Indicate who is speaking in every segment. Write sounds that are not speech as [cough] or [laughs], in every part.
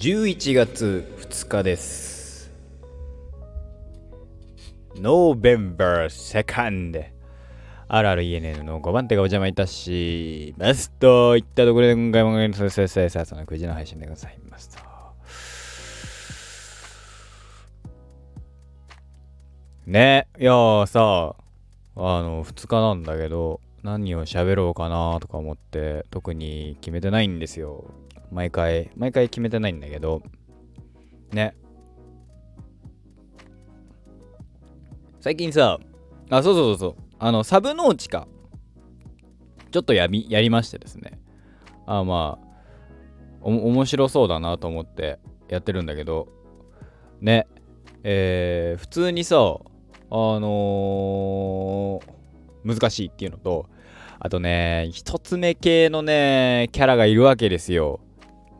Speaker 1: 11月2日です。November 2nd あるある ENN の5番手がお邪魔いたしますといったところで今回も先生先生の9時の配信でございますと。ねいやさあの2日なんだけど何を喋ろうかなとか思って特に決めてないんですよ毎回毎回決めてないんだけどね。最近さあそうそうそうそう。あのサブノーチカちょっとやみやりましてですね。あまあお面白そうだなと思ってやってるんだけどね。えー、普通にさあのー、難しいっていうのとあとね一つ目系のねキャラがいるわけですよ。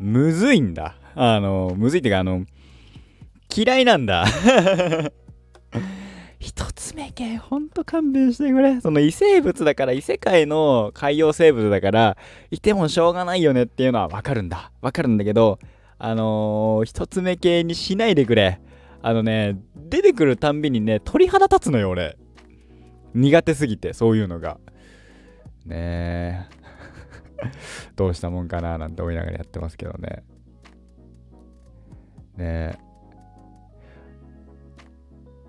Speaker 1: むずいんだ。あの、むずいっていうか、あの、嫌いなんだ。[laughs] 一つ目系、ほんと勘弁してくれ。その異生物だから、異世界の海洋生物だから、いてもしょうがないよねっていうのはわかるんだ。わかるんだけど、あのー、一つ目系にしないでくれ。あのね、出てくるたんびにね、鳥肌立つのよ、俺。苦手すぎて、そういうのが。ねえ。[laughs] どうしたもんかななんて思いながらやってますけどね。ねえ。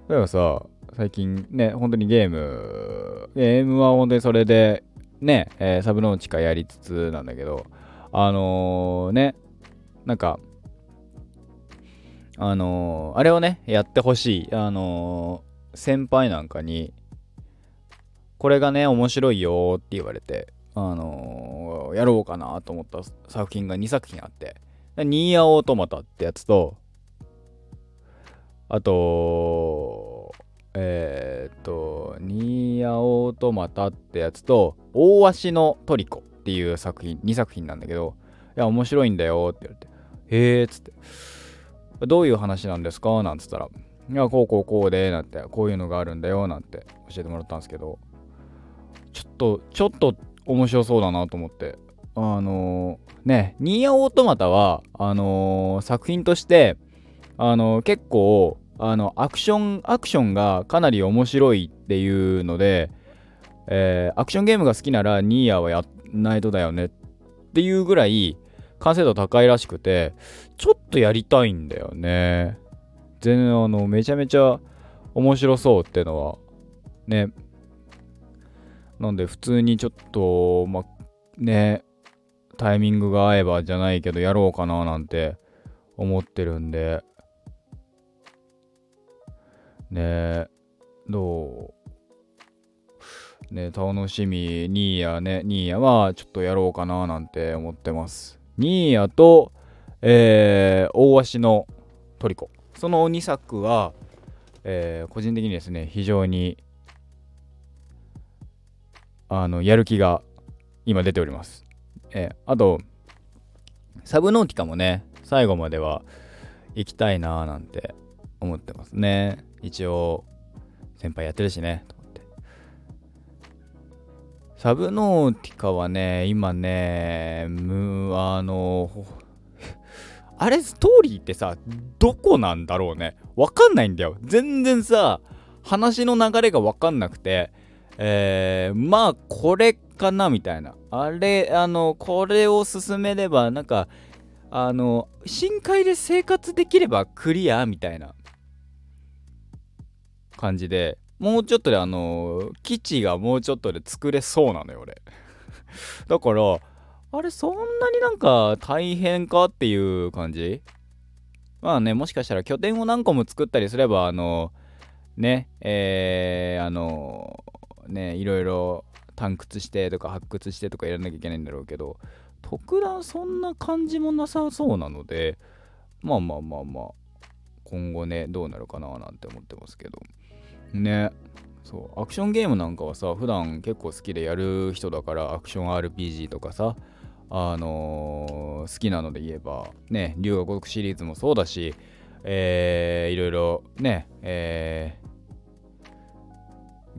Speaker 1: 例えばさ、最近ね、本当にゲーム、ゲームは本当にそれで、ね、えー、サブノーチカやりつつなんだけど、あのー、ね、なんか、あのー、あれをね、やってほしい、あの先輩なんかに、これがね、面白いよって言われて、あのやろうかなと思った作品が2作品あって、ニーヤオートマタってやつと、あと、えー、っと、ニーヤオートマタってやつと、大足のトリコっていう作品、2作品なんだけど、いや、面白いんだよって言われて、へーっつって、どういう話なんですか？なんつったら、いや、こうこうこうで、なんて、こういうのがあるんだよ、なんて教えてもらったんですけど、ちょっと、ちょっと面白そうだなと思って。あのー、ね、ニーヤオートマタは、あのー、作品として、あのー、結構、あの、アクション、アクションがかなり面白いっていうので、えアクションゲームが好きならニーヤはやんないとだよねっていうぐらい完成度高いらしくて、ちょっとやりたいんだよね。全然あの、めちゃめちゃ面白そうってのは、ね、なんで普通にちょっと、まあ、ね、タイミングが合えばじゃないけどやろうかななんて思ってるんで、ねどう？ね楽しみ、ニーヤね、ニーヤはちょっとやろうかななんて思ってます。ニーヤと、えー、大足のトリコ。その2作は、えー、個人的にですね、非常にあの、やる気が今出ております。え、あと、サブノーティカもね、最後までは行きたいなーなんて思ってますね。一応、先輩やってるしね、と思って。サブノーティカはね、今ね、む、あの、[laughs] あれ、ストーリーってさ、どこなんだろうね。わかんないんだよ。全然さ、話の流れがわかんなくて、えー、まあこれかなみたいな。あれあのこれを進めればなんかあの深海で生活できればクリアみたいな。感じでもうちょっとであの基地がもうちょっとで作れそうなのよ俺。[laughs] だからあれそんなになんか大変かっていう感じ？まあねもしかしたら拠点を何個も作ったりすればあのねえー、あのねいろいろ探掘してとか発掘してとかやらなきゃいけないんだろうけど特段そんな感じもなさそうなのでまあまあまあまあ今後ねどうなるかななんて思ってますけど。ねそうアクションゲームなんかはさ普段結構好きでやる人だからアクション RPG とかさあのー、好きなので言えばね龍が如くシリーズもそうだしえー、いろいろねえー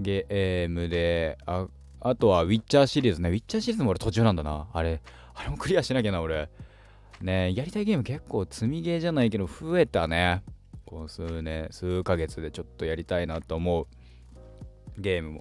Speaker 1: ゲームで、ああとはウィッチャーシリーズね。ウィッチャーシリーズも俺途中なんだな。あれ、あれもクリアしなきゃな、俺。ねやりたいゲーム結構積みゲーじゃないけど増えたねこの数年数ヶ月でちょっとやりたいなと思うゲームも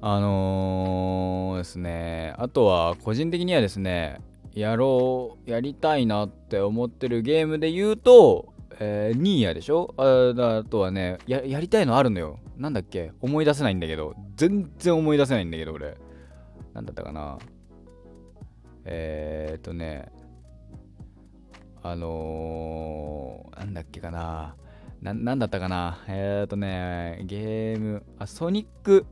Speaker 1: あのー、ですねあとは個人的にはですねやろうやりたいなって思ってるゲームで言うと、えー、ニーヤでしょ？ああとはねややりたいのあるのよ。なんだっけ？思い出せないんだけど。全然思い出せないんだけど俺。なんだったかな？えー、っとねあのー、なんだっけかな？な、なんだったかな？えー、っとね、ゲーム、あ、ソニック、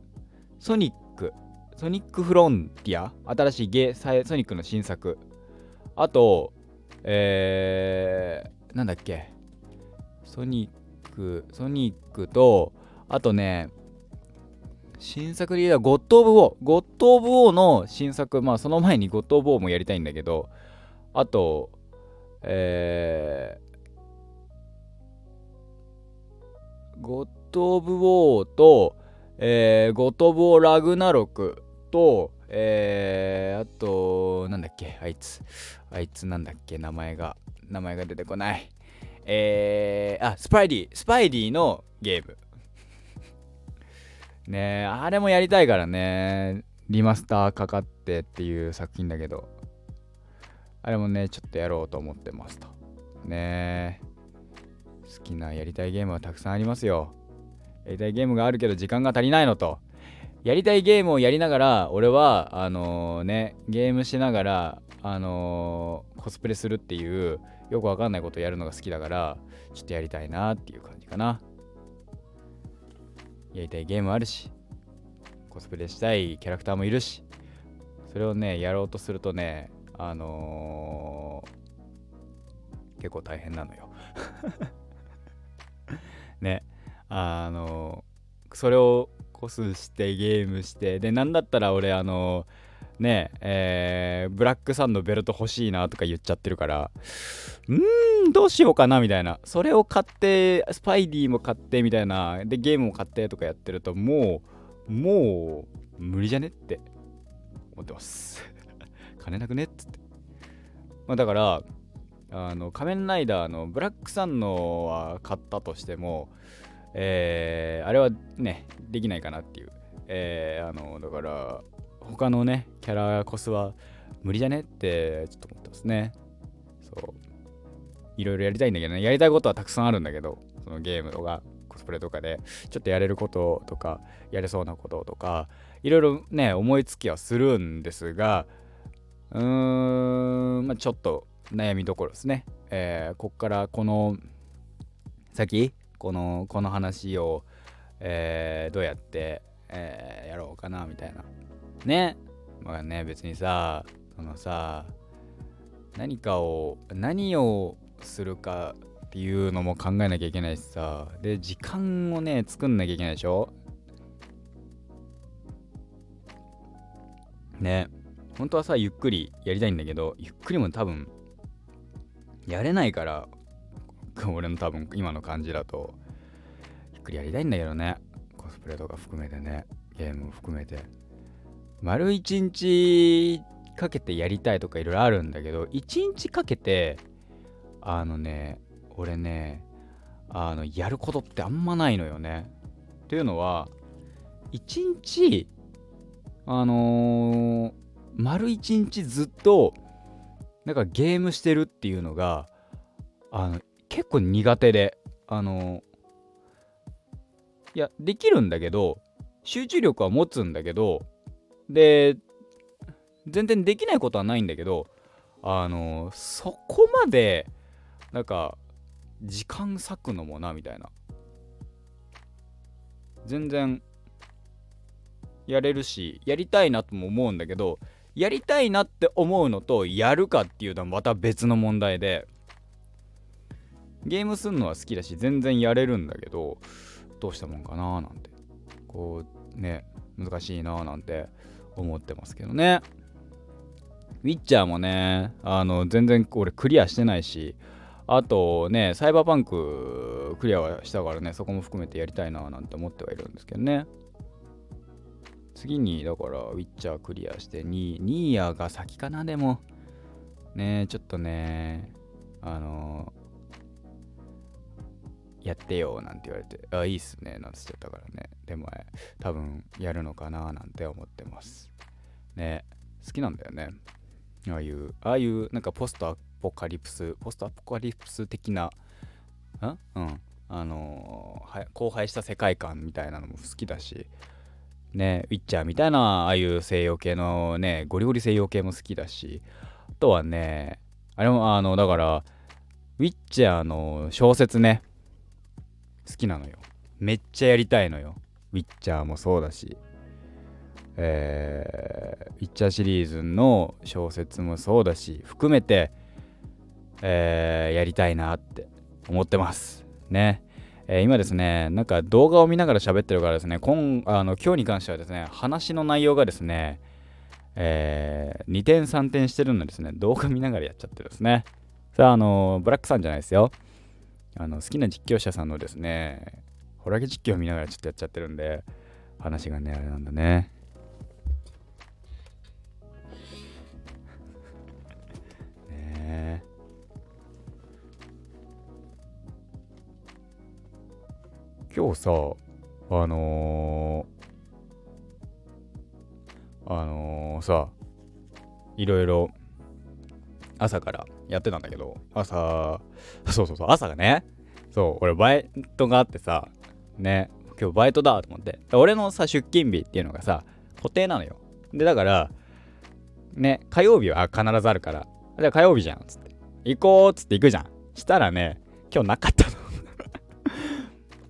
Speaker 1: ソニック、ソニックフロンティア？新しいゲー、ソニックの新作。あと、えー、なんだっけ？ソニック、ソニックと、あとね、新作で言えばゴッド・オブ・ウォー。ゴッド・オブ・ウォーの新作、まあその前にゴッド・オブ・ウォーもやりたいんだけど、あと、えー、ゴッド・オブ・ウォーと、えー、ゴッド・オブ・ウォー・ラグナロクと、えー、あと、なんだっけ、あいつ。あいつなんだっけ、名前が。名前が出てこない。えー、あ、スパイディ。スパイディのゲーム。[laughs] ねあれもやりたいからね。リマスターかかってっていう作品だけど。あれもね、ちょっとやろうと思ってますと。ね好きなやりたいゲームはたくさんありますよ。やりたいゲームがあるけど時間が足りないのと。やりたいゲームをやりながら、俺は、あのー、ね、ゲームしながら、あのー、コスプレするっていう、よくわかんないことやるのが好きだから、ちょっとやりたいなっていう感じかな。やりたいゲームあるし、コスプレしたいキャラクターもいるし、それをね、やろうとするとね、あのー、結構大変なのよ [laughs] ね、あのー、それをコスしてゲームして、で、なんだったら俺、あのー、ねえー、ブラックサンドベルト欲しいなとか言っちゃってるから、うーん、どうしようかなみたいな。それを買って、スパイディも買ってみたいな、で、ゲームも買ってとかやってると、もう、もう、無理じゃねって思ってます。[laughs] 金なくねっつって。まあ、だから、あの、仮面ライダーのブラックサンノは買ったとしても、えー、あれはね、できないかなっていう。えー、あの、だから、他のね、キャラコスは無理じゃね？ってちょっと思ってますね。そう。いろいろやりたいんだけどね、やりたいことはたくさんあるんだけど、そのゲームとか、コスプレとかで、ちょっとやれることとか、やれそうなこととか、いろいろね、思いつきはするんですが、うーん、まあ、ちょっと悩みどころですね。えー、こっからこの先、この、この話を、えー、どうやって、えー、やろうかな、みたいな。ね。まあね、別にさ、そのさ、何かを、何をするかっていうのも考えなきゃいけないしさ、で、時間をね、作んなきゃいけないでしょ？ね。本当はさ、ゆっくりやりたいんだけど、ゆっくりも多分、やれないから、俺の多分今の感じだと、ゆっくりやりたいんだけどね。コスプレとか含めてね、ゲームも含めて。丸一日かけてやりたいとかいろいろあるんだけど、一日かけて、あのね、俺ね、あの、やることってあんまないのよね。というのは、一日、あのー、丸一日ずっと、なんかゲームしてるっていうのが、あの、結構苦手で、あの、いや、できるんだけど、集中力は持つんだけど、で、全然できないことはないんだけど、あの、そこまで、なんか、時間割くのもな、みたいな。全然、やれるし、やりたいなとも思うんだけど、やりたいなって思うのとやるかっていうのはまた別の問題でゲームするのは好きだし全然やれるんだけどどうしたもんかななんてこうね難しいななんて思ってますけどね。ウィッチャーもねあの全然俺クリアしてないしあとねサイバーパンククリアはしたからねそこも含めてやりたいななんて思ってはいるんですけどね。次にだからウィッチャークリアしてニーニーヤが先かなでも。ねちょっとねあのやってよなんて言われてあいいっすねなんて言ってたからね。でも多分やるのかななんて思ってます。ね好きなんだよね。ああいうああいうなんかポストアポカリプスポストアポカリプス的なんうんあのー、荒廃した世界観みたいなのも好きだしねウィッチャーみたいなああいう西洋系のねゴリゴリ西洋系も好きだしあとはねあれもあのだからウィッチャーの小説ね好きなのよ。めっちゃやりたいのよ。ウィッチャーもそうだしえー、ウィッチャーシリーズの小説もそうだし含めて、えー、やりたいなって思ってますねえー、今ですね、なんか動画を見ながら喋ってるからですね、今あの今日に関してはですね、話の内容がですね、えー、2点3点してるのですね、動画見ながらやっちゃってるですね。さあ、あの、ブラックさんじゃないですよ。あの、好きな実況者さんのですね、ホラゲ実況を見ながらちょっとやっちゃってるんで、話がね、あれなんだね。ね今日さ、あのー、あのー、さ、いろいろ朝からやってたんだけど、朝、そうそうそう、朝がね、そう、俺バイトがあってさ、ね、今日バイトだと思って。俺のさ、出勤日っていうのがさ、固定なのよ。で、だから、ね、火曜日は必ずあるから、じゃ火曜日じゃん、つって。行こうっつって行くじゃん。したらね、今日なかったの。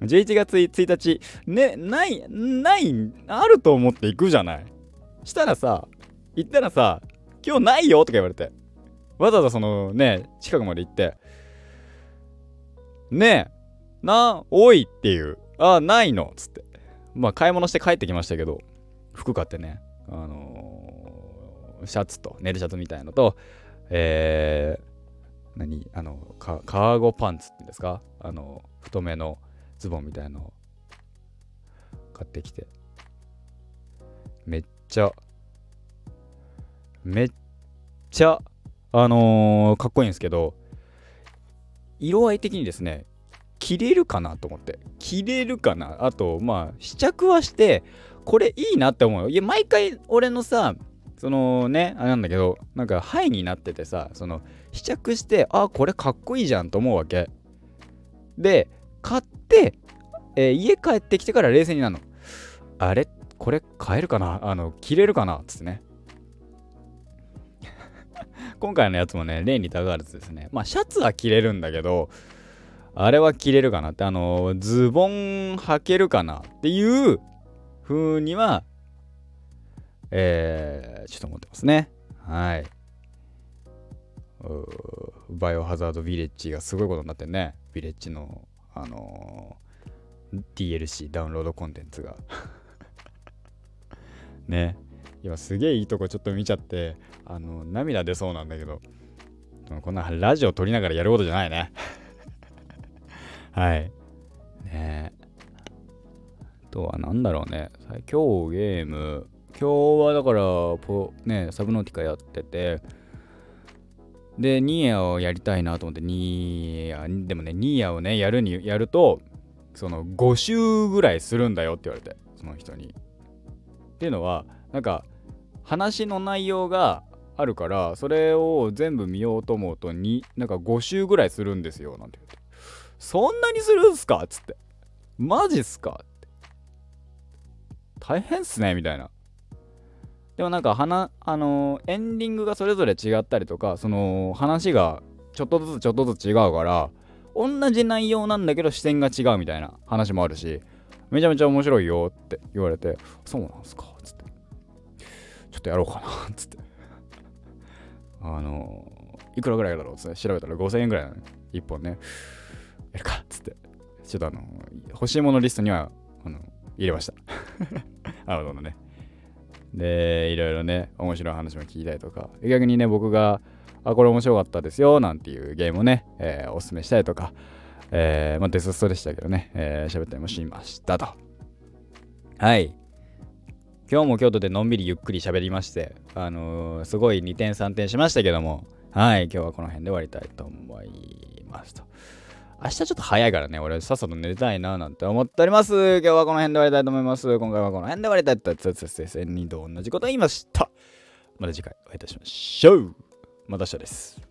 Speaker 1: [laughs] 11月1日、ね、ない、ない、あると思って行くじゃない。したらさ、行ったらさ、今日ないよとか言われて。わざわざそのね、近くまで行って、ねえ、な、おいっていう、あ、ないの？っつって。まあ、買い物して帰ってきましたけど、服買ってね、あのー、シャツと、ネルシャツみたいのと、えー、何？あのカーゴパンツっていうんですか？あの、太めのズボンみたいの買ってきて、めっちゃ、めっちゃあのー、かっこいいんですけど、色合い的にですね、着れるかなと思って。着れるかなあと、まあ、試着はして、これいいなって思うよ。いや、毎回俺のさ、そのね、あれなんだけど、なんか、ハイになっててさ、その、試着して、あ、これかっこいいじゃんと思うわけ。で、買って、えー、家帰ってきてから冷静になるの。あれ？これ買えるかな？あの、着れるかな？っつってね。[laughs] 今回のやつもね、例にたがるとですね、まあ、シャツは着れるんだけど、あれは着れるかなって、あの、ズボン履けるかなっていう風には、えー、ちょっと思ってますね。はい。バイオハザードヴィレッジがすごいことになってね。ヴィレッジの、あのー、DLC ダウンロードコンテンツが [laughs] ね。今すげえいいとこちょっと見ちゃって、あの、涙出そうなんだけど、こんなラジオ撮りながらやることじゃないね。はい。ねあとは何だろうね。今日ゲーム、今日はだからポ、ね、サブノーティカやってて、で、ニーヤをやりたいなと思って、ニーヤ、でもね、ニーヤをね、やるに、やると、その5周ぐらいするんだよって言われて、その人に。っていうのは、なんか、話の内容があるからそれを全部見ようと思うとになんか5週ぐらいするんですよなんて言ってそんなにするんすか？っつって。マジっすか？って。大変っすねみたいな。でもなんか花あのー、エンディングがそれぞれ違ったりとかその話がちょっとずつちょっとずつ違うから同じ内容なんだけど視点が違うみたいな話もあるしめちゃめちゃ面白いよって言われてそうなんすか？つって。ちょっとやろうかな？つって。あのいくらぐらいだろう？つって調べたら5000円ぐらいなの、1本ね。やるかつって。ちょっとあの、欲しいものリストには、あの、入れました。[laughs] あの、どんどね。で、いろいろね、面白い話も聞きたいとか、逆にね、僕が、あ、これ面白かったですよ、なんていうゲームをね、えー、おすすめしたりとか、えー、まあ、デスストでしたけどね、えー、喋ったりもしましたと。はい。今日も京都でのんびりゆっくり喋りまして、あのー、すごい2点3点しましたけども、はい、今日はこの辺で終わりたいと思いますと。明日ちょっと早いからね、俺さっさと寝たいななんて思っております。今日はこの辺で終わりたいと思います。今回はこの辺で終わりたいと、つつつつ2度同じこと言いました。また次回お会いいたしましょう。また明日です。